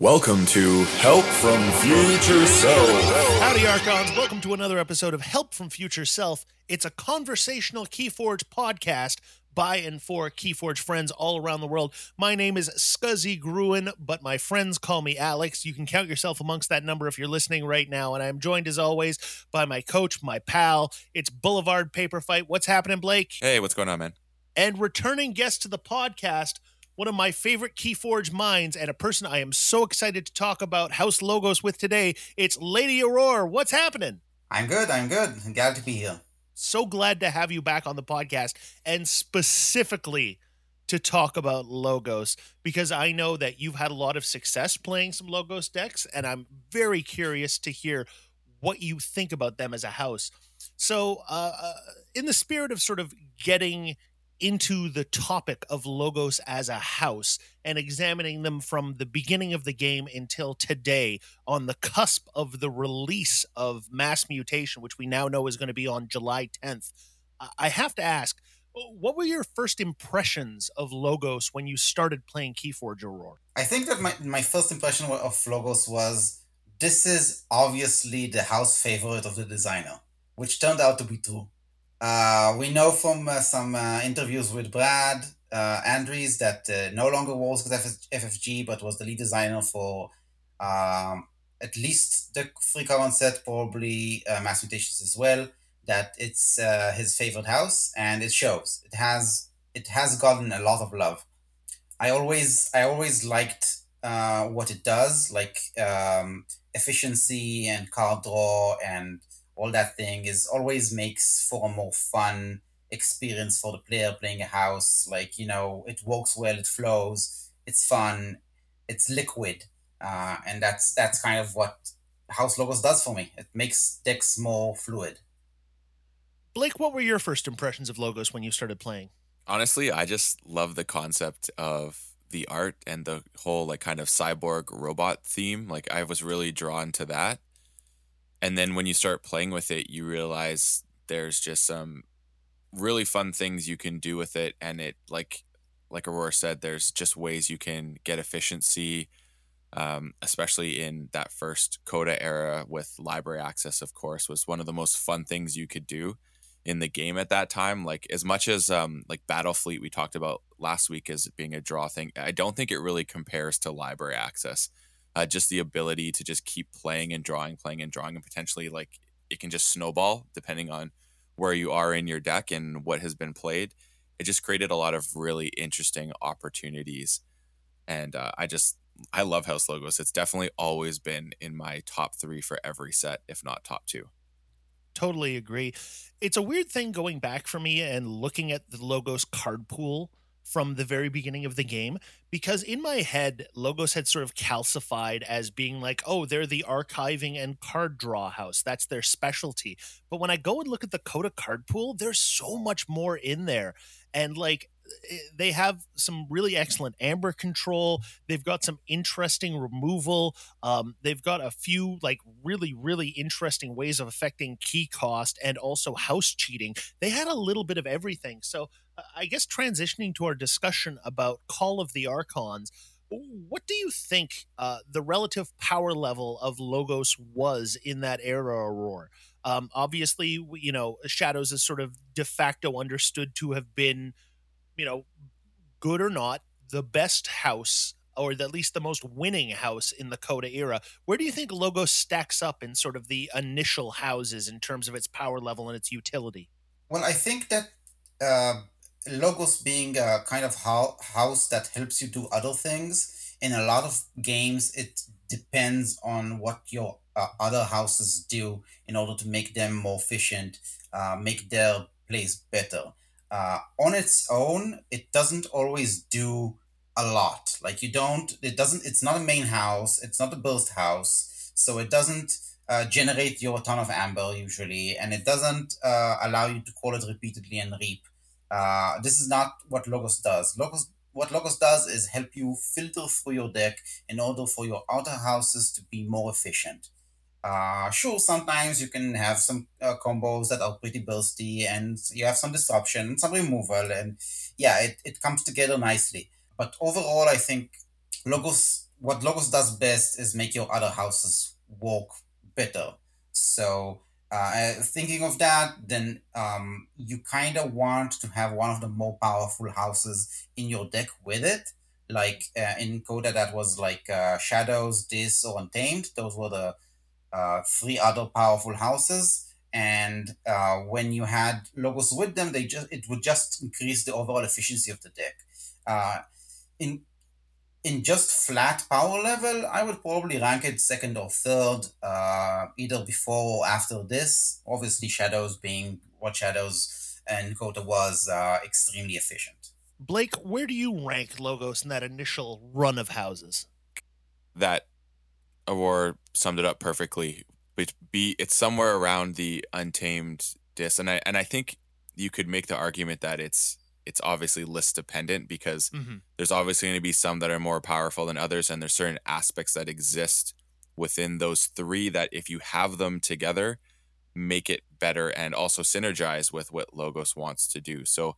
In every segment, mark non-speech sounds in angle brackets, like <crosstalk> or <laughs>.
Welcome to Help from Future Self. Howdy, Archons. Welcome to another episode of Help from Future Self. It's a conversational Keyforge podcast by and for Keyforge friends all around the world. My name is Scuzzy Gruen, but my friends call me Alex. You can count yourself amongst that number if you're listening right now. And I'm joined, as always, by my coach, my pal. It's Boulevard Paper Fight. What's happening, Blake? Hey, what's going on, man? And returning guest to the podcast, one of my favorite Keyforge minds and a person I am so excited to talk about House Logos with today. It's Lady Aurora. What's happening? I'm good. I'm good. I'm glad to be here. So glad to have you back on the podcast and specifically to talk about logos because I know that you've had a lot of success playing some logos decks and I'm very curious to hear what you think about them as a house. So, uh, uh, in the spirit of sort of getting into the topic of logos as a house and examining them from the beginning of the game until today on the cusp of the release of mass mutation which we now know is going to be on july 10th i have to ask uh, what were your first impressions of logos when you started playing keyforge aurora? I think that my, my first impression of logos was this is obviously the house favorite of the designer which turned out to be true uh, we know from uh, some uh, interviews with Brad uh, Andres that uh, no longer works with FFG, but was the lead designer for um, at least the free common set, probably Mass Mutations as well. That it's his favorite house, and it shows. It has it has gotten a lot of love. I always I always liked what it does, like um, efficiency and card draw and all that thing is always makes for a more fun experience for the player playing a house. Like, you know, it works well, it flows, it's fun, it's liquid. Uh, and that's that's kind of what House Logos does for me. It makes decks more fluid. Blake, what were your first impressions of logos when you started playing? Honestly, I just love the concept of the art and the whole like kind of cyborg robot theme. Like I was really drawn to that and then when you start playing with it you realize there's just some really fun things you can do with it. And it like like aurora said there's just ways you can get efficiency um, especially in that first coda era with library access of course was one of the most fun things you could do in the game at that time. Like as much as um, like battlefleet we talked about last week as being a draw thing i don't think it really compares to library access uh, just the ability to just keep playing and drawing, playing and drawing, and potentially like it can just snowball depending on where you are in your deck and what has been played. It just created a lot of really interesting opportunities, and uh, I just I love House Logos. It's definitely always been in my top three for every set, if not top two. Totally agree. It's a weird thing going back for me and looking at the Logos card pool from the very beginning of the game because in my head logos had sort of calcified as being like oh they're the archiving and card draw house. That's their specialty. But when i go and look at the coda card pool there's so much more in there. And like they have some really excellent amber control. They've got some interesting removal. Um, they've got a few like really really interesting ways of affecting key cost and also house cheating. They had a little bit of everything. So I guess transitioning to our discussion about Call of the Archons, what do you think uh, the relative power level of Logos was in that era, Aurora? Um, obviously, you know, Shadows is sort of de facto understood to have been, you know, good or not, the best house or at least the most winning house in the Coda era. Where do you think Logos stacks up in sort of the initial houses in terms of its power level and its utility? Well, I think that uh, logos being a kind of ho- house that helps you do other things in a lot of games it depends on what your uh, other houses do in order to make them more efficient uh, make their place better uh, on its own it doesn't always do a lot like you don't it doesn't it's not a main house it's not a built house so it doesn't uh, generate your ton of amber usually and it doesn't uh, allow you to call it repeatedly and reap uh, this is not what Logos does. Logos what Logos does is help you filter through your deck in order for your outer houses to be more efficient. Uh, sure, sometimes you can have some uh, combos that are pretty bursty and you have some disruption, and some removal, and yeah, it, it comes together nicely. But overall, I think Logos what Logos does best is make your other houses work better. So uh, thinking of that, then um, you kind of want to have one of the more powerful houses in your deck with it. Like uh, in Coda, that was like uh, Shadows, Dis, or Untamed. Those were the uh, three other powerful houses. And uh, when you had logos with them, they just it would just increase the overall efficiency of the deck. Uh, in in just flat power level, I would probably rank it second or third, uh, either before or after this. Obviously, Shadows being what Shadows and Coda was uh, extremely efficient. Blake, where do you rank Logos in that initial run of houses? That Aurora summed it up perfectly. But be it's somewhere around the untamed Dis, and I and I think you could make the argument that it's it's obviously list dependent because Mhm. there's obviously going to be some that are more powerful than others and there's certain aspects that exist within those three that if you have them together make it better and also synergize with what logos wants to do so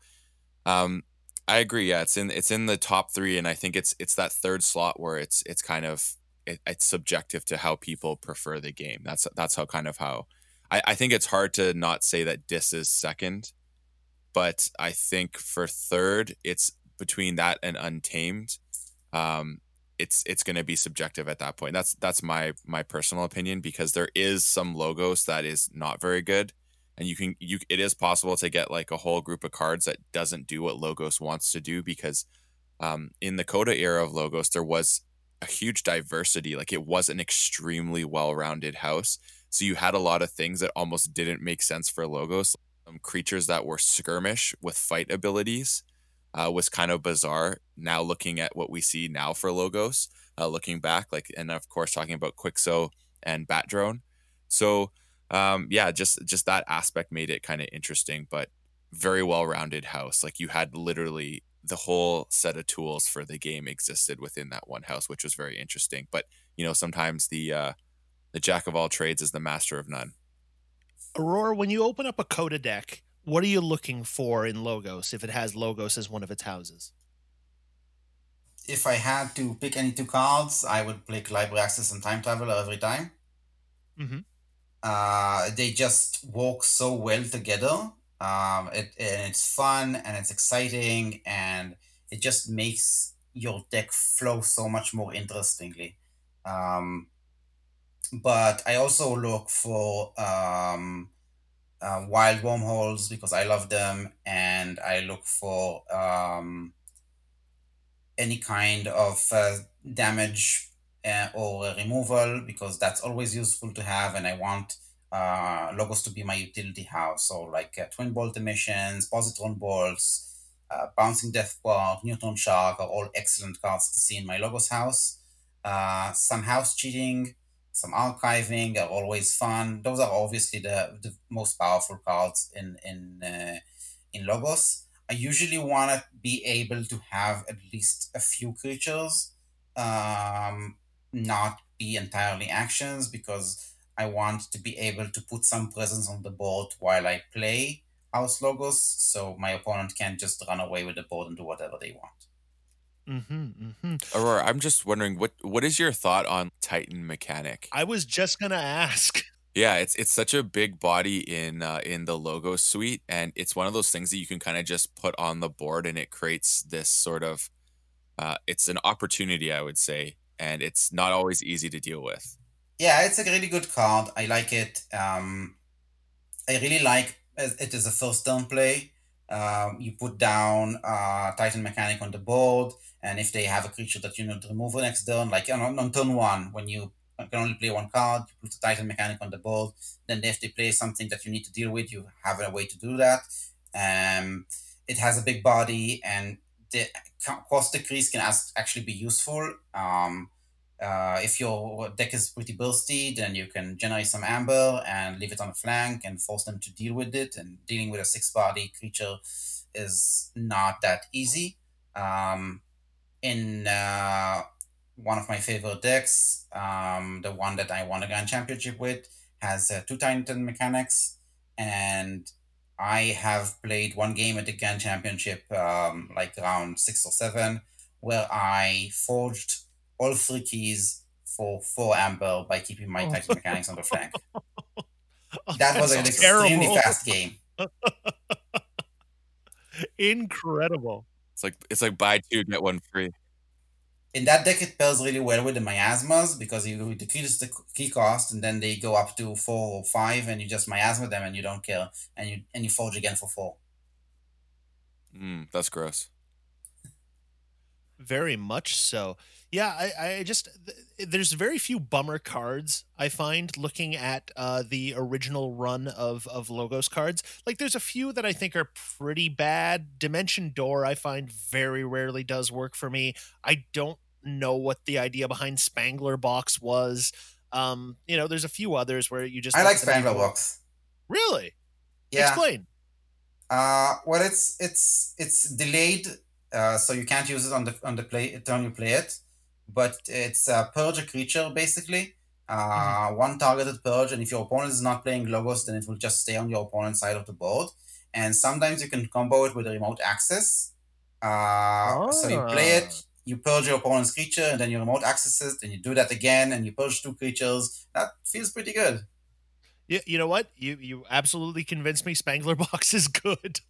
um i agree yeah it's in it's in the top three and i think it's it's that third slot where it's it's kind of it, it's subjective to how people prefer the game that's that's how kind of how I, I think it's hard to not say that dis is second but I think for third, it's between that and Untamed. Um, it's it's going to be subjective at that point. That's that's my my personal opinion because there is some logos that is not very good, and you can you it is possible to get like a whole group of cards that doesn't do what logos wants to do because um, in the Coda era of logos there was a huge diversity. Like it was an extremely well rounded house, so you had a lot of things that almost didn't make sense for logos um, creatures that were skirmish with fight abilities uh, was kind of bizarre. Now looking at what we see now for logos, uh, looking back, like and of course talking about Quixo and Bat Drone. So um, yeah, just just that aspect made it kind of interesting, but very well rounded house. Like you had literally the whole set of tools for the game existed within that one house, which was very interesting. But you know, sometimes the uh, the jack of all trades is the master of none. Aurora, when you open up a Coda deck, what are you looking for in Logos if it has Logos as one of its houses? If I had to pick any two cards, I would pick Library Access and Time Traveler every time. Mm-hmm. Uh, they just work so well together. Um, it, and it's fun and it's exciting and it just makes your deck flow so much more interestingly. Um, but I also look for um, uh, wild wormholes because I love them, and I look for um, any kind of uh, damage uh, or removal because that's always useful to have, and I want uh, logos to be my utility house. So like uh, twin bolt emissions, positron bolts, uh, bouncing death Deathquark, neutron shark are all excellent cards to see in my logos house. Uh, some house cheating some archiving are always fun. Those are obviously the, the most powerful cards in in uh, in Logos. I usually want to be able to have at least a few creatures, um, not be entirely actions, because I want to be able to put some presence on the board while I play House Logos, so my opponent can't just run away with the board and do whatever they want. Mm-hmm, mm-hmm. Aurora, I'm just wondering what what is your thought on Titan mechanic? I was just gonna ask. <laughs> Yeah, it's it's such a big body in uh, in the logo suite, and it's one of those things that you can kind of just put on the board, and it creates this sort of uh, it's an opportunity, I would say, and it's not always easy to deal with. Yeah, it's a really good card. I like it. Um, I really like it is a first turn play. Um, you put down uh, Titan Mechanic on the board, and if they have a creature that you need to remove next turn, like on, on turn one, when you can only play one card, you put the Titan Mechanic on the board. Then if they play something that you need to deal with, you have a way to do that. Um, it has a big body, and the cost decrease can actually be useful. Um, uh, if your deck is pretty bursty, then you can generate some amber and leave it on a flank and force them to deal with it. And dealing with a six body creature is not that easy. Um, in uh, one of my favorite decks, um, the one that I won a Grand Championship with, has uh, two Titan mechanics. And I have played one game at the Grand Championship, um, like around six or seven, where I forged all three keys for four amber by keeping my attacking mechanics on the flank. <laughs> That was an That's extremely fast game. <laughs> Incredible. It's like it's like buy two get one free. In that deck, it pairs really well with the miasmas because you decrease the key cost, and then they go up to four or five, and you just miasma them, and you don't care, and you and you forge again for four. Mm, that's gross. Very much so. Yeah, I, I just th- there's very few bummer cards I find looking at uh, the original run of of logos cards. Like there's a few that I think are pretty bad. Dimension Door I find very rarely does work for me. I don't know what the idea behind Spangler Box was. Um, you know, there's a few others where you just I like Spangler Box. Really? Yeah. Explain. Uh, well, it's it's it's delayed, uh, so you can't use it on the on the play turn you play it. But it's a purge a creature basically. Uh, one targeted purge, and if your opponent is not playing logos, then it will just stay on your opponent's side of the board. And sometimes you can combo it with a remote access. Uh, So you play Ah. it, you purge your opponent's creature, and then you remote access it, and you do that again, and you purge two creatures. That feels pretty good. You, you know what? You you absolutely convinced me Spangler <laughs> Box is good.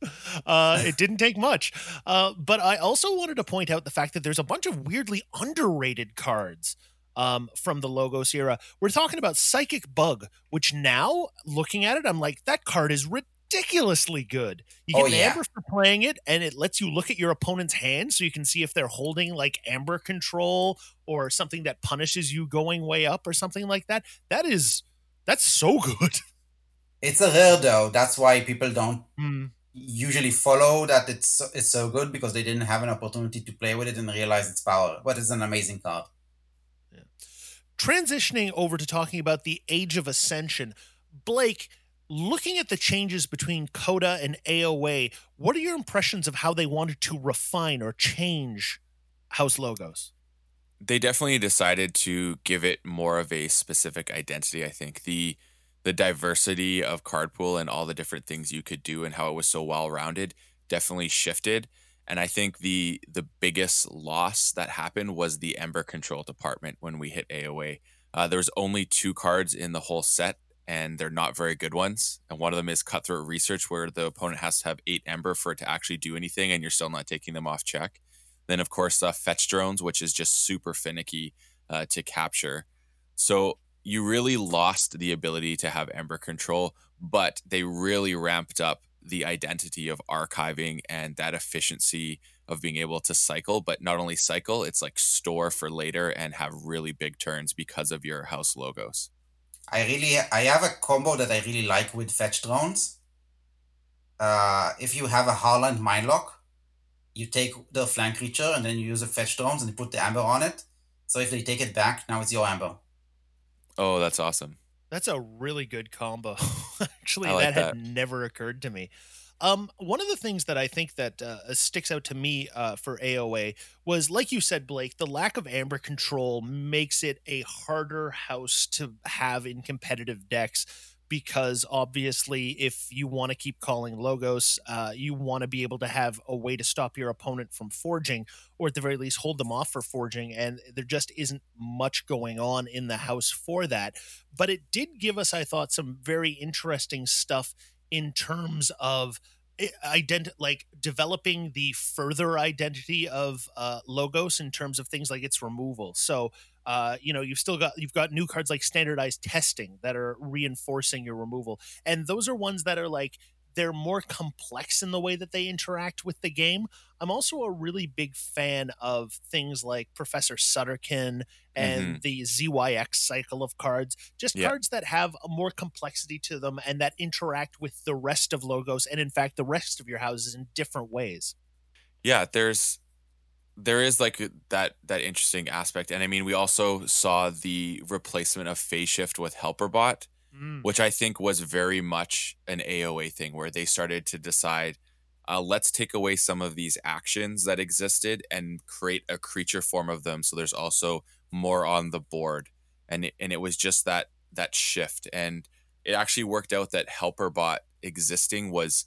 Uh, it didn't take much. Uh, but I also wanted to point out the fact that there's a bunch of weirdly underrated cards um, from the Logos era. We're talking about Psychic Bug, which now, looking at it, I'm like, that card is ridiculously good. You get Oh, an yeah. amber for playing it, and it lets you look at your opponent's hand so you can see if they're holding like amber control or something that punishes you going way up or something like that. That is that's so good. It's a rare though. That's why people don't Hmm. usually follow that it's so- it's so good because they didn't have an opportunity to play with it and realize its power. But it's an amazing card. Transitioning over to talking about the Age of Ascension, Blake, looking at the changes between Coda and AOA, what are your impressions of how they wanted to refine or change House logos? They definitely decided to give it more of a specific identity. I think the the diversity of card pool and all the different things you could do and how it was so well rounded definitely shifted. And I think the the biggest loss that happened was the Amber Control department when we hit AOA. Uh, there was only two cards in the whole set, and they're not very good ones. And one of them is Cutthroat Research, where the opponent has to have eight Amber for it to actually do anything, and you're still not taking them off check. Then, of course, uh, fetch drones, which is just super finicky uh, to capture. So you really lost the ability to have Amber control, but they really ramped up the identity of archiving and that efficiency of being able to cycle, but not only cycle, it's like store for later and have really big turns because of your house logos. I really I have a combo that I really like with fetch drones. Uh, if you have a Harland Mindlock, you take the flank creature and then you use a fetch drones and you put the amber on it. So if they take it back, now it's your amber. Oh, that's awesome. That's a really good combo. <laughs> Actually, I like that had never occurred to me. Um, one of the things that I think that uh, sticks out to me uh, for AOA was, like you said, Blake, the lack of amber control makes it a harder house to have in competitive decks because obviously, if you want to keep calling logos, uh, you want to be able to have a way to stop your opponent from forging, or at the very least, hold them off for forging. And there just isn't much going on in the house for that but it did give us, I thought, some very interesting stuff in terms of ident like developing the further identity of uh, logos in terms of things like its removal. So uh, you know you've still got you've got new cards like standardized testing that are reinforcing your removal, and those are ones that are like they're more complex in the way that they interact with the game. I'm also a really big fan of things like Professor Sutterkin and the ZYX cycle of cards, just Yeah. cards that have a more complexity to them and that interact with the rest of logos and in fact the rest of your houses in different ways. yeah there's there is like that that interesting aspect. And i mean we also saw the replacement of phase shift with helperbot which i think was very much an aoa thing where they started to decide uh, let's take away some of these actions that existed and create a creature form of them so there's also more on the board. And it, and it was just that that shift. And it actually worked out that helperbot existing was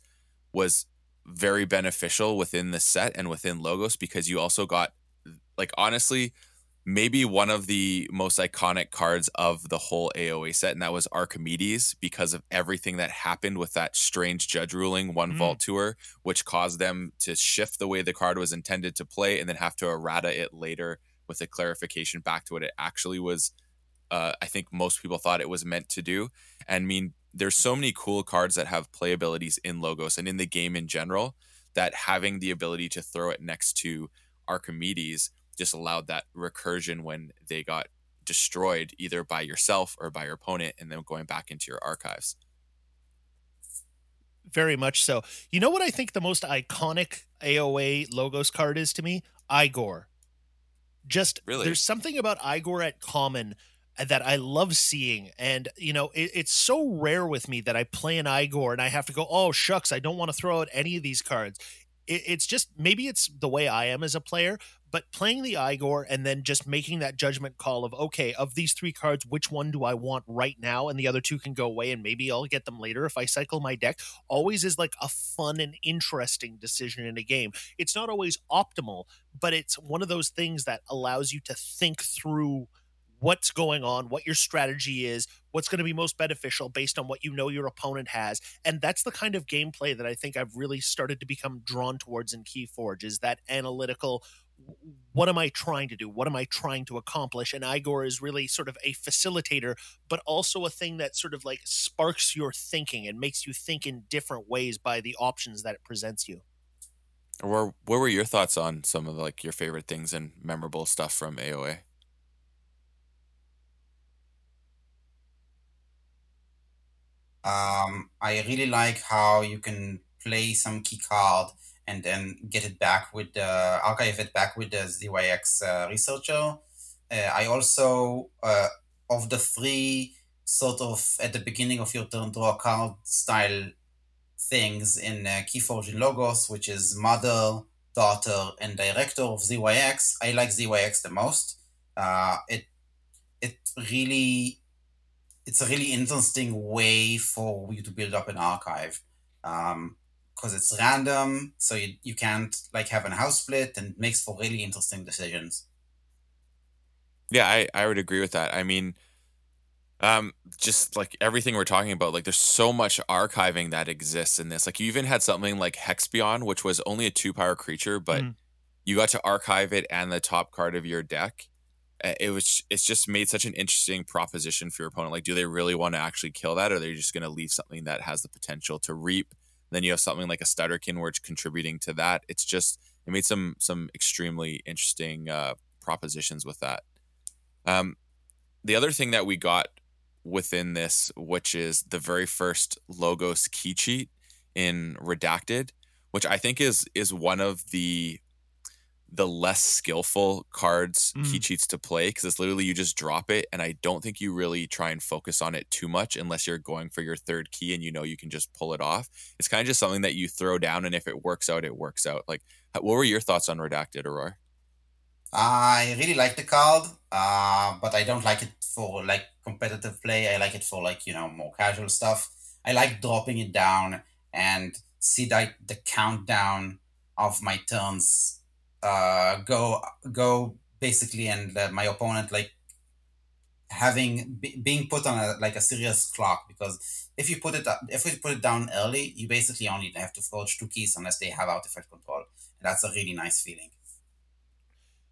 was very beneficial within the set and within logos because you also got like honestly maybe one of the most iconic cards of the whole AOA set, and that was Archimedes because of everything that happened with that strange judge ruling, one Mm. vault tour, which caused them to shift the way the card was intended to play and then have to errata it later with a clarification back to what it actually was. Uh, I think most people thought it was meant to do. And mean, there's so many cool cards that have playabilities in Logos and in the game in general that having the ability to throw it next to Archimedes just allowed that recursion when they got destroyed either by yourself or by your opponent and then going back into your archives. Very much so. You know what I think the most iconic AOA logos card is to me? Eyegor. Just Really? there's something about Eyegor at common Uh, that I love seeing. And, you know, it, it's so rare with me that I play an Eyegor and I have to go, oh, shucks, I don't want to throw out any of these cards. It, it's just maybe it's the way I am as a player, but playing the Eyegor and then just making that judgment call of, okay, of these three cards, which one do I want right now? And the other two can go away and maybe I'll get them later if I cycle my deck always is like a fun and interesting decision in a game. It's not always optimal, but it's one of those things that allows you to think through what's going on, what your strategy is, what's going to be most beneficial based on what you know your opponent has. And that's the kind of gameplay that I think I've really started to become drawn towards in Keyforge is that analytical what am I trying to do? What am I trying to accomplish? And Eyegor is really sort of a facilitator, but also a thing that sort of like sparks your thinking and makes you think in different ways by the options that it presents you. Or what were your thoughts on some of like your favorite things and memorable stuff from AOA? Um, I really like how you can play some key card and then get it back with the archive it back with the ZYX uh, researcher. Uh, I also uh, of the three sort of at the beginning of your turn draw card style things in uh, Keyforge and Logos, which is mother, daughter, and director of ZYX. I like ZYX the most. Uh, it it really it's a really interesting way for you to build up an archive because it's random so you, you can't like have a house split and makes for really interesting decisions Yeah, I, I would agree with that. I mean, um, just like everything we're talking about, like there's so much archiving that exists in this. Like you even had something like Hexpion, which was only a two power creature, but Mm. you got to archive it and the top card of your deck. It was it's just made such an interesting proposition for your opponent. Like, do they really want to actually kill that, or are they just going to leave something that has the potential to reap? Then you have something like a Sutterkin where it's contributing to that. It's just it made some some extremely interesting uh, propositions with that. Um, the other thing that we got within this, which is the very first logos key cheat in Redacted, which I think is is one of the the less skillful cards key Mm. cheats to play because it's literally you just drop it and I don't think you really try and focus on it too much unless you're going for your third key and you know you can just pull it off. It's kind of just something that you throw down and if it works out, it works out. Like, what were your thoughts on Redacted, Aurora? i really like the card uh, but i don't like it for like competitive play i like it for like you know more casual stuff i like dropping it down and see like the countdown of my turns uh, go go basically and uh, my opponent like having be, being put on a like a serious clock because if you put it up- if you put it down early you basically only have to forge two keys unless they have artifact control and that's a really nice feeling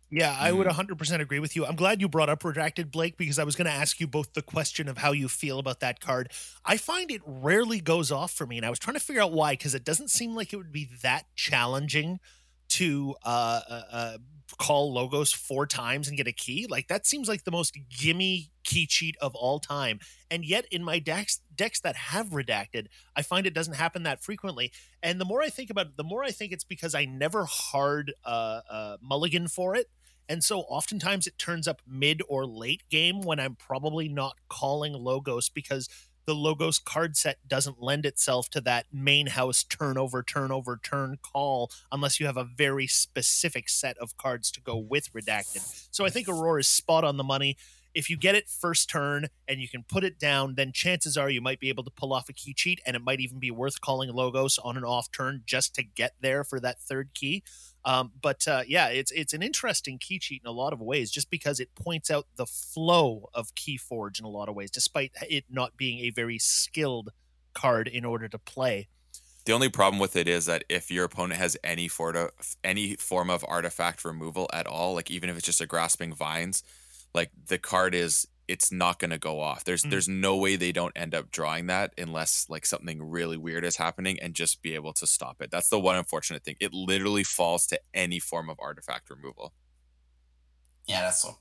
Yeah, I would Mm. 100% agree with you. I'm glad you brought up Redacted, Blake, because I was going to ask you both the question of how you feel about that card. I find it rarely goes off for me, and I was trying to figure out why, because it doesn't seem like it would be that challenging to uh, uh, uh, call logos four times and get a key. Like, that seems like the most gimme key cheat of all time. And yet, in my decks, decks that have Redacted, I find it doesn't happen that frequently. And the more I think about it, the more I think it's because I never hard uh, uh, mulligan for it. And so oftentimes it turns up mid or late game when I'm probably not calling Logos because the Logos card set doesn't lend itself to that main house turnover, turnover, turn call unless you have a very specific set of cards to go with Redacted. So I think Aurora is spot on the money. If you get it first turn and you can put it down, then chances are you might be able to pull off a key cheat, and it might even be worth calling Logos on an off turn just to get there for that third key. Um, but uh, yeah, it's it's an interesting key cheat in a lot of ways, just because it points out the flow of Keyforge in a lot of ways, despite it not being a very skilled card in order to play. The only problem with it is that if your opponent has any form any form of artifact removal at all, like even if it's just a grasping vines, like the card is it's not going to go off. There's mm. there's no way they don't end up drawing that unless like something really weird is happening and just be able to stop it. That's the one unfortunate thing. It literally falls to any form of artifact removal. Yeah, that's so.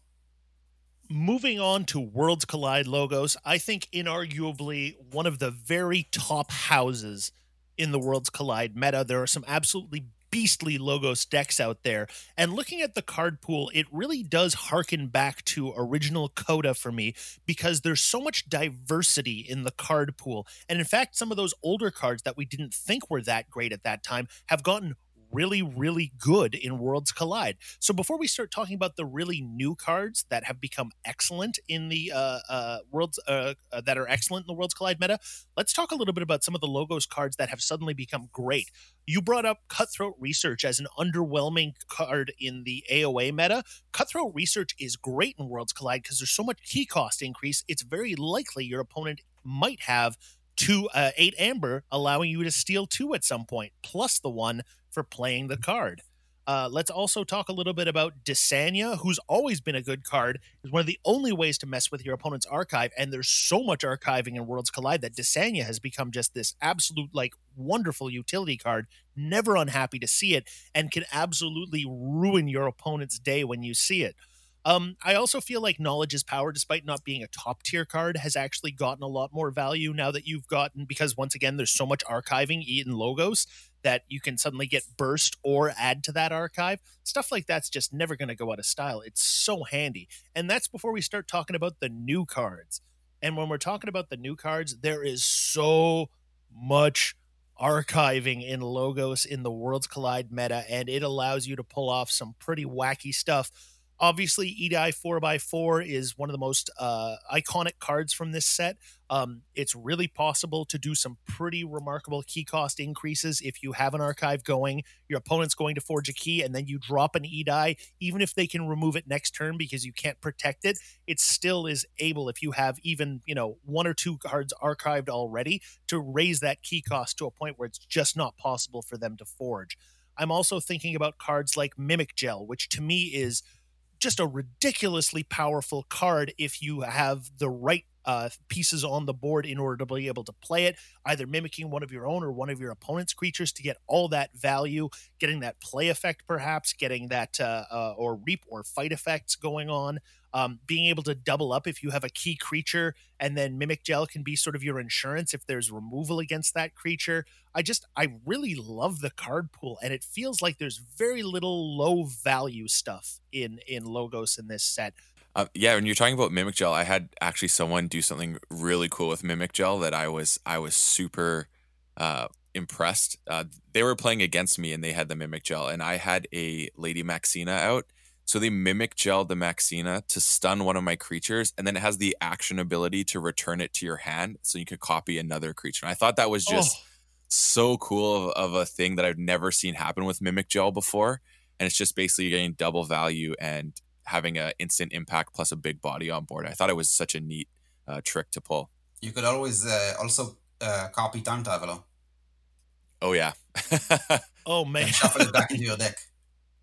Moving on to Worlds Collide logos, I think inarguably one of the very top houses in the Worlds Collide meta. There are some absolutely beastly logos decks out there. And looking at the card pool, it really does harken back to original Coda for me because there's so much diversity in the card pool. And in fact, some of those older cards that we didn't think were that great at that time have gotten really, really good in Worlds Collide. So before we start talking about the really new cards that have become excellent in the uh, uh, Worlds uh, uh, that are excellent in the Worlds Collide meta, let's talk a little bit about some of the logos cards that have suddenly become great. You brought up Cutthroat Research as an underwhelming card in the AOA meta. Cutthroat Research is great in Worlds Collide because there's so much key cost increase. It's very likely your opponent might have two uh, eight amber, allowing you to steal two at some point, plus the one for playing the card. Uh, let's also talk a little bit about Dysania, who's always been a good card. Is one of the only ways to mess with your opponent's archive, and there's so much archiving in Worlds Collide that Dysania has become just this absolute, like, wonderful utility card. Never unhappy to see it, and can absolutely ruin your opponent's day when you see it. Um, I also feel like Knowledge is Power, despite not being a top tier card, has actually gotten a lot more value now that you've gotten, because once again, there's so much archiving in logos that you can suddenly get burst or add to that archive. Stuff like that's just never going to go out of style. It's so handy. And that's before we start talking about the new cards. And when we're talking about the new cards, there is so much archiving in logos in the Worlds Collide meta, and it allows you to pull off some pretty wacky stuff Obviously, Edi 4x4 is one of the most uh, iconic cards from this set. Um, it's really possible to do some pretty remarkable key cost increases if you have an archive going. Your opponent's going to forge a key, and then you drop an E die, Even if they can remove it next turn because you can't protect it, it still is able, if you have even you know one or two cards archived already, to raise that key cost to a point where it's just not possible for them to forge. I'm also thinking about cards like Mimic Gel, which to me is just a ridiculously powerful card if you have the right uh, pieces on the board in order to be able to play it, either mimicking one of your own or one of your opponent's creatures to get all that value, getting that play effect, perhaps getting that uh, uh, or reap or fight effects going on um, being able to double up if you have a key creature and then mimic gel can be sort of your insurance if there's removal against that creature. I just i really love the card pool and it feels like there's very little low value stuff in in logos in this set uh, yeah, when you're talking about Mimic Gel, I had actually someone do something really cool with Mimic Gel that I was I was super uh, impressed. Uh, they were playing against me and they had the Mimic Gel, and I had a Lady Maxena out, so they mimic gel the Maxena to stun one of my creatures, and then it has the action ability to return it to your hand, so you could copy another creature. And I thought that was just oh. so cool of, of, a thing that I've never seen happen with mimic gel before. And it's just basically getting double value and having an instant impact plus a big body on board. I thought it was such a neat uh, trick to pull. You could always uh, also uh, copy time traveler. Oh yeah. <laughs> oh man. And shuffle it back into your <laughs> deck.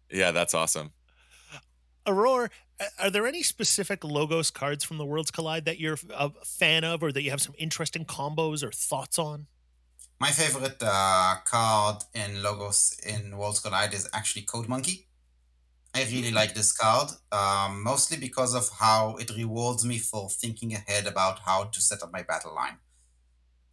Yeah, that's awesome. Aurora, are there any specific logos cards from the Worlds Collide that you're a fan of, or that you have some interesting combos or thoughts on? My favorite uh, card in logos in Worlds Collide is actually Code Monkey. I really like this card, um, mostly because of how it rewards me for thinking ahead about how to set up my battle line.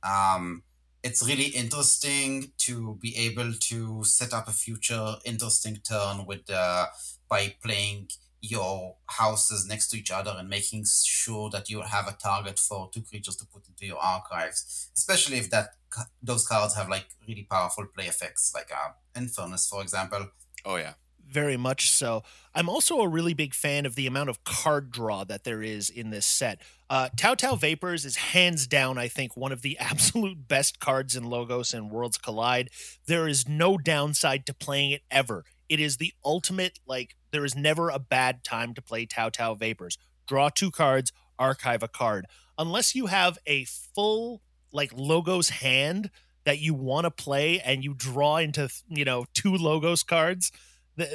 Um, it's really interesting to be able to set up a future interesting turn with uh, by playing your houses next to each other and making sure that you have a target for two creatures to put into your archives, especially if that those cards have like really powerful play effects, like uh, Infurnace, for example. Oh yeah, very much so. I'm also a really big fan of the amount of card draw that there is in this set. Uh, Tautau Vapors is hands down, I think, one of the <laughs> absolute best cards in Logos and Worlds Collide. There is no downside to playing it ever. It is the ultimate, like, there is never a bad time to play Tautau Vapors. Draw two cards, archive a card. Unless you have a full, like, Logos hand that you want to play and you draw into, you know, two Logos cards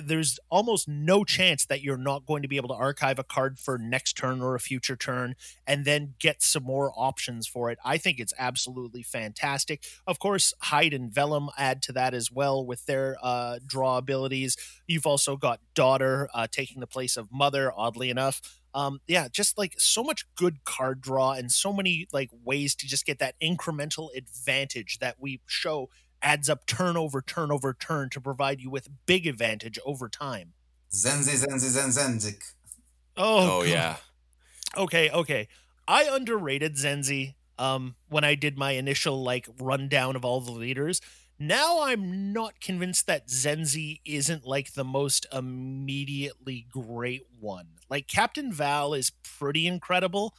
there's almost no chance that you're not going to be able to archive a card for next turn or a future turn and then get some more options for it. I think it's absolutely fantastic. Of course, Hide and Vellum add to that as well with their uh, draw abilities. You've also got Daughter uh, taking the place of Mother, oddly enough. Um, yeah, just like so much good card draw and so many like ways to just get that incremental advantage that we show adds up turn over turn over turn to provide you with big advantage over time. Zenzi, Zenzi, Zen, Zenzik. Oh, oh yeah. Okay, okay. I underrated Zenzi um, when I did my initial like rundown of all the leaders. Now I'm not convinced that Zenzi isn't like the most immediately great one. Like Captain Val is pretty incredible,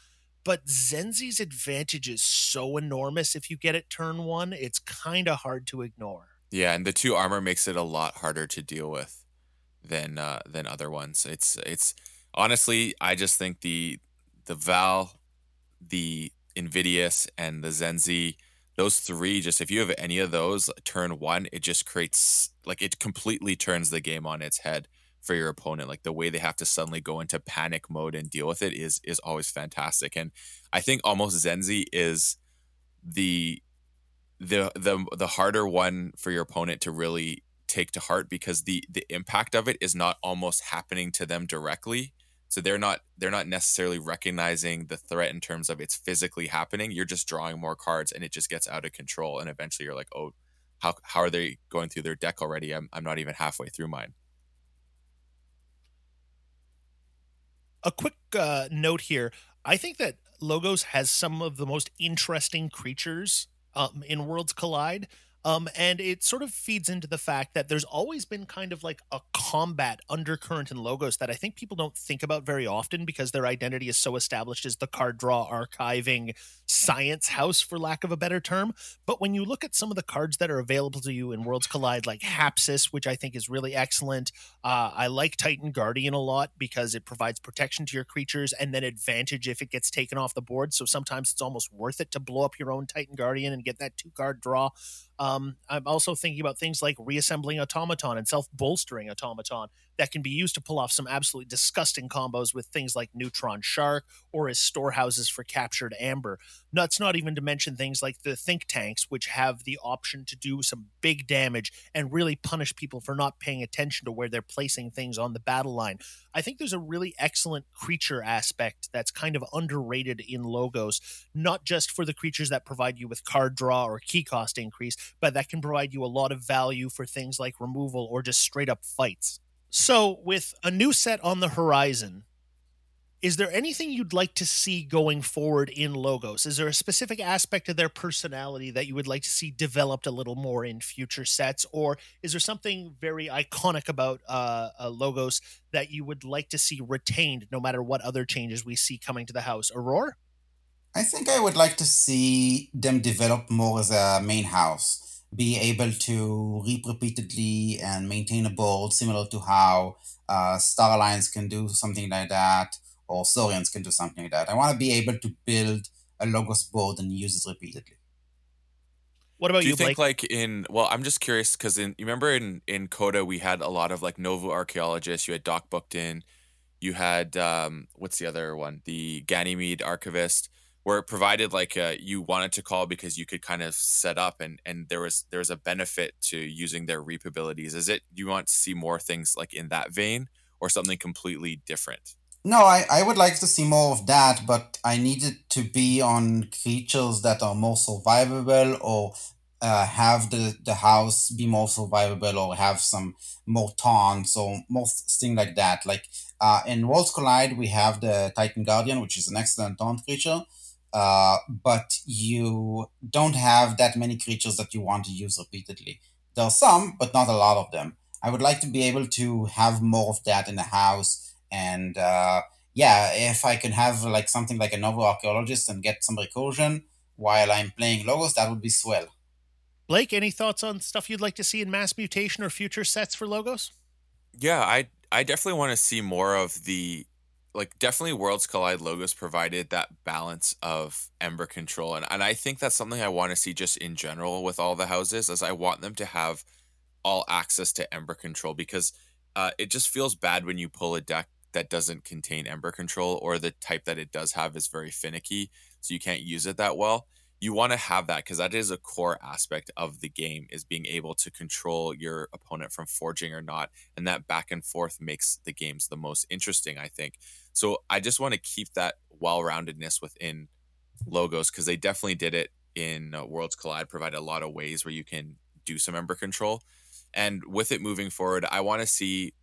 but Zenzi's advantage is so enormous if you get it turn one, it's kind of hard to ignore. Yeah, and the two armor makes it a lot harder to deal with than uh, than other ones. It's it's honestly, I just think the the Val, the Invidious, and the Zenzi, those three, just if you have any of those turn one, it just creates like it completely turns the game on its head for your opponent like the way they have to suddenly go into panic mode and deal with it is is always fantastic and i think almost zenzi is the the the the harder one for your opponent to really take to heart because the the impact of it is not almost happening to them directly so they're not they're not necessarily recognizing the threat in terms of it's physically happening you're just drawing more cards and it just gets out of control and eventually you're like oh how how are they going through their deck already? I'm, I'm not even halfway through mine a quick uh, note here. I think that Logos has some of the most interesting creatures um, in Worlds Collide. Um, and it sort of feeds into the fact that there's always been kind of like a combat undercurrent in logos that I think people don't think about very often because their identity is so established as the card draw archiving science house, for lack of a better term. But when you look at some of the cards that are available to you in Worlds Collide, like Hapsis, which I think is really excellent, uh, I like Titan Guardian a lot because it provides protection to your creatures and then advantage if it gets taken off the board. So sometimes it's almost worth it to blow up your own Titan Guardian and get that two card draw. Um, I'm also thinking about things like reassembling automaton and self bolstering automaton that can be used to pull off some absolutely disgusting combos with things like Neutron Shark or as storehouses for captured amber. That's not even to mention things like the think tanks, which have the option to do some big damage and really punish people for not paying attention to where they're placing things on the battle line. I think there's a really excellent creature aspect that's kind of underrated in logos, not just for the creatures that provide you with card draw or key cost increase, but that can provide you a lot of value for things like removal or just straight up fights. So, with a new set on the horizon, is there anything you'd like to see going forward in logos? Is there a specific aspect of their personality that you would like to see developed a little more in future sets, or is there something very iconic about uh, uh, logos that you would like to see retained, no matter what other changes we see coming to the house? Aurora? I think I would like to see them develop more as a main house be able to reap repeatedly and maintain a board similar to how uh, Star Alliance can do something like that, or Saurians can do something like that. I want to be able to build a Logos board and use it repeatedly. What about Do you, you think Blake? like in well, I'm just curious because in you remember in in Coda we had a lot of like Novu archaeologists. You had Doc Bookton. You had um what's the other one? The Ganymede archivist where it provided like uh, you wanted to call because you could kind of set up and and there was there was a benefit to using their reap abilities. Is it you want to see more things like in that vein or something completely different? No I, I would like to see more of that but i need it to be on creatures that are more survivable or uh, have the, the house be more survivable or have some more taunts or more thing like that. Like uh, in Worlds Collide, we have the Titan Guardian, which is an excellent taunt creature. Uh, but you don't have that many creatures that you want to use repeatedly. There are some, but not a lot of them. I would like to be able to have more of that in the house. And uh, yeah, if I can have like something like a Novu archaeologist and get some recursion while I'm playing logos, that would be swell. Blake, any thoughts on stuff you'd like to see in mass mutation or future sets for logos? Yeah, I I definitely want to see more of the like definitely Worlds Collide logos provided that balance of Amber control. And and I think that's something I want to see just in general with all the houses, as I want them to have all access to Amber control because uh, it just feels bad when you pull a deck that doesn't contain Amber control or the type that it does have is very finicky, so you can't use it that well you want to have that because that is a core aspect of the game is being able to control your opponent from forging or not and that back and forth makes the games the most interesting i think. So i just want to keep that well-roundedness within logos because they definitely did it in uh, worlds collide provide a lot of ways where you can do some ember control. And with it moving forward i want to see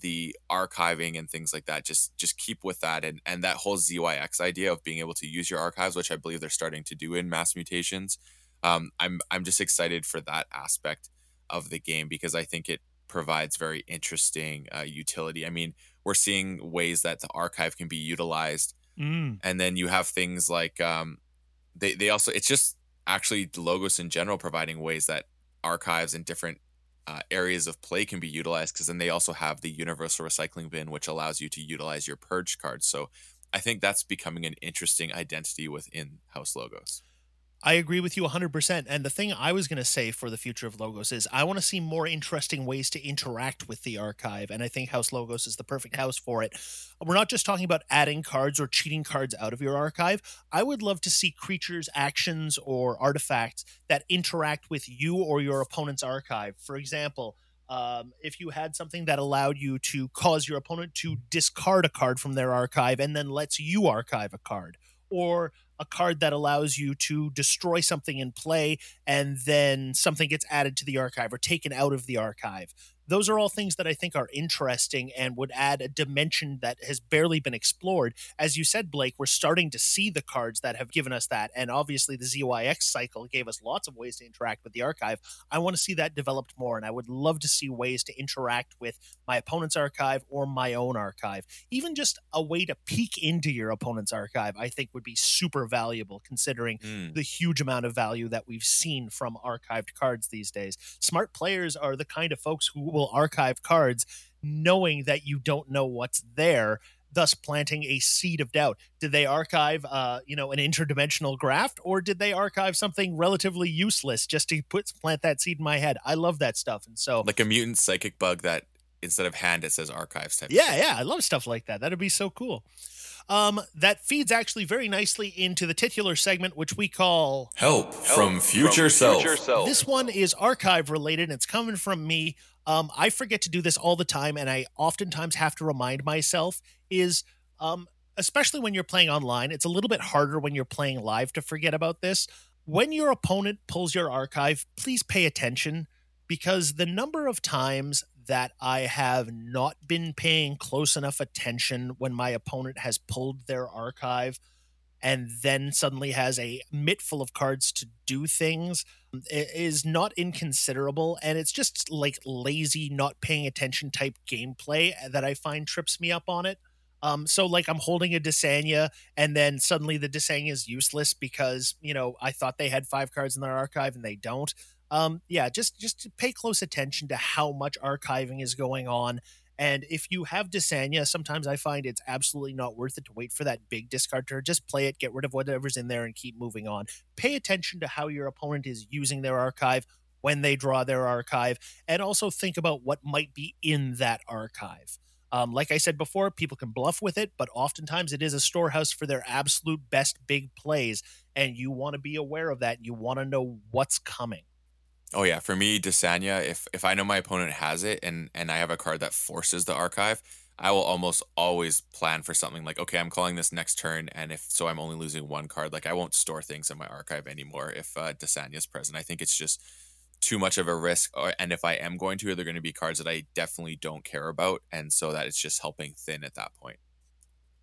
the archiving and things like that just just keep with that and and that whole zyx idea of being able to use your archives which i believe they're starting to do in mass mutations um, i'm i'm just excited for that aspect of the game because i think it provides very interesting uh, utility i mean we're seeing ways that the archive can be utilized mm. and then you have things like um, they, they also it's just actually logos in general providing ways that archives and different uh, areas of play can be utilized because then they also have the universal recycling bin, which allows you to utilize your purge cards. So I think that's becoming an interesting identity within house logos. I agree with you 100%. And the thing I was going to say for the future of Logos is I want to see more interesting ways to interact with the archive. And I think House Logos is the perfect house for it. We're not just talking about adding cards or cheating cards out of your archive. I would love to see creatures, actions, or artifacts that interact with you or your opponent's archive. For example, um, if you had something that allowed you to cause your opponent to discard a card from their archive and then lets you archive a card, or a card that allows you to destroy something in play and then something gets added to the archive or taken out of the archive those are all things that I think are interesting and would add a dimension that has barely been explored. As you said, Blake, we're starting to see the cards that have given us that. And obviously, the ZYX cycle gave us lots of ways to interact with the archive. I want to see that developed more. And I would love to see ways to interact with my opponent's archive or my own archive. Even just a way to peek into your opponent's archive, I think would be super valuable considering mm. the huge amount of value that we've seen from archived cards these days. Smart players are the kind of folks who will archive cards knowing that you don't know what's there thus planting a seed of doubt did they archive uh, you know an interdimensional graft or did they archive something relatively useless just to put plant that seed in my head i love that stuff and so like a mutant psychic bug that instead of hand it says archives type yeah yeah i love stuff like that that'd be so cool um, that feeds actually very nicely into the titular segment, which we call Help, Help from, future, from self. future Self. This one is archive related, and it's coming from me. Um, I forget to do this all the time, and I oftentimes have to remind myself is um, especially when you're playing online, it's a little bit harder when you're playing live to forget about this. When your opponent pulls your archive, please pay attention because the number of times that I have not been paying close enough attention when my opponent has pulled their archive and then suddenly has a mitt full of cards to do things is not inconsiderable and it's just like lazy not paying attention type gameplay that i find trips me up on it. Um, so like i'm holding a Dysania and then suddenly the Dysania is useless because you know i thought they had five cards in their archive and they don't. Um, yeah just just pay close attention to how much archiving is going on and if you have Dysania, sometimes I find it's absolutely not worth it to wait for that big discard turn. Just play it, get rid of whatever's in there, and keep moving on. Pay attention to how your opponent is using their archive when they draw their archive, and also think about what might be in that archive. Um, like I said before, people can bluff with it, but oftentimes it is a storehouse for their absolute best big plays, and you want to be aware of that. You want to know what's coming. Oh yeah, for me, Dysania, if if I know my opponent has it and and I have a card that forces the archive, I will almost always plan for something like, okay, I'm calling this next turn, and if so, I'm only losing one card. Like I won't store things in my archive anymore if uh, is present. I think it's just too much of a risk, or, and if I am going to, they're going to be cards that I definitely don't care about, and so that it's just helping thin at that point.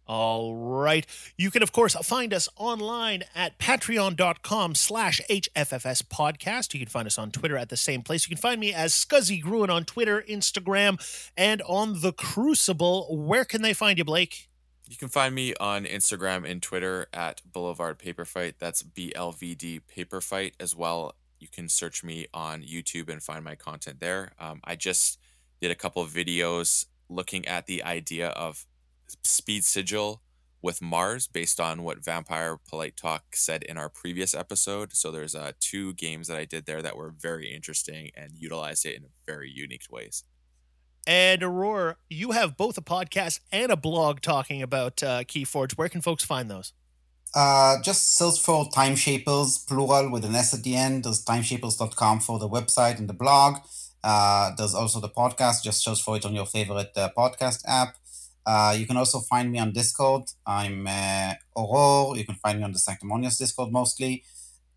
All right. You can, of course, find us online at patreon.com slash HFFS podcast. You can find us on Twitter at the same place. You can find me as Scuzzy Gruen on Twitter, Instagram, and on The Crucible. Where can they find you, Blake? You can find me on Instagram and Twitter at Boulevard Paper Fight. That's BLVD Paper Fight as well. You can search me on YouTube and find my content there. Um, I just did a couple of videos looking at the idea of speed sigil with Mars based on what Vampire Polite Talk said in our previous episode. So there's uh, two games that I did there that were very interesting and utilized it in very unique ways. And Aurora, you have both a podcast and a blog talking about uh, Keyforge. Where can folks find those? Uh, just search for Time Shapers, plural with an S at the end. There's timeshapers.com for the website and the blog. Uh, there's also the podcast. Just search for it on your favorite uh, podcast app. Uh, you can also find me on Discord. I'm uh, Aurore. You can find me on the Sanctumonius Discord mostly.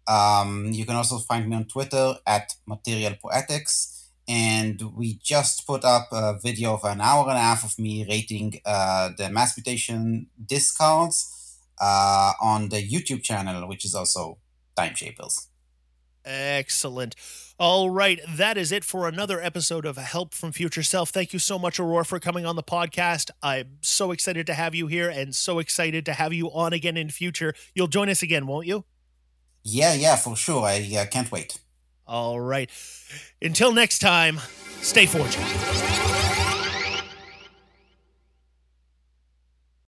Um, you can also find me on Twitter at Material Poetics. And we just put up a video of an hour and a half of me rating uh, the mass mutation discards uh, on the YouTube channel, which is also Time Shapers. Excellent. All right, that is it for another episode of Help from Future Self. Thank you so much, Aurora, for coming on the podcast. I'm so excited to have you here and so excited to have you on again in future. You'll join us again, won't you? Yeah, yeah, for sure. I uh, can't wait. All right. Until next time, stay fortunate.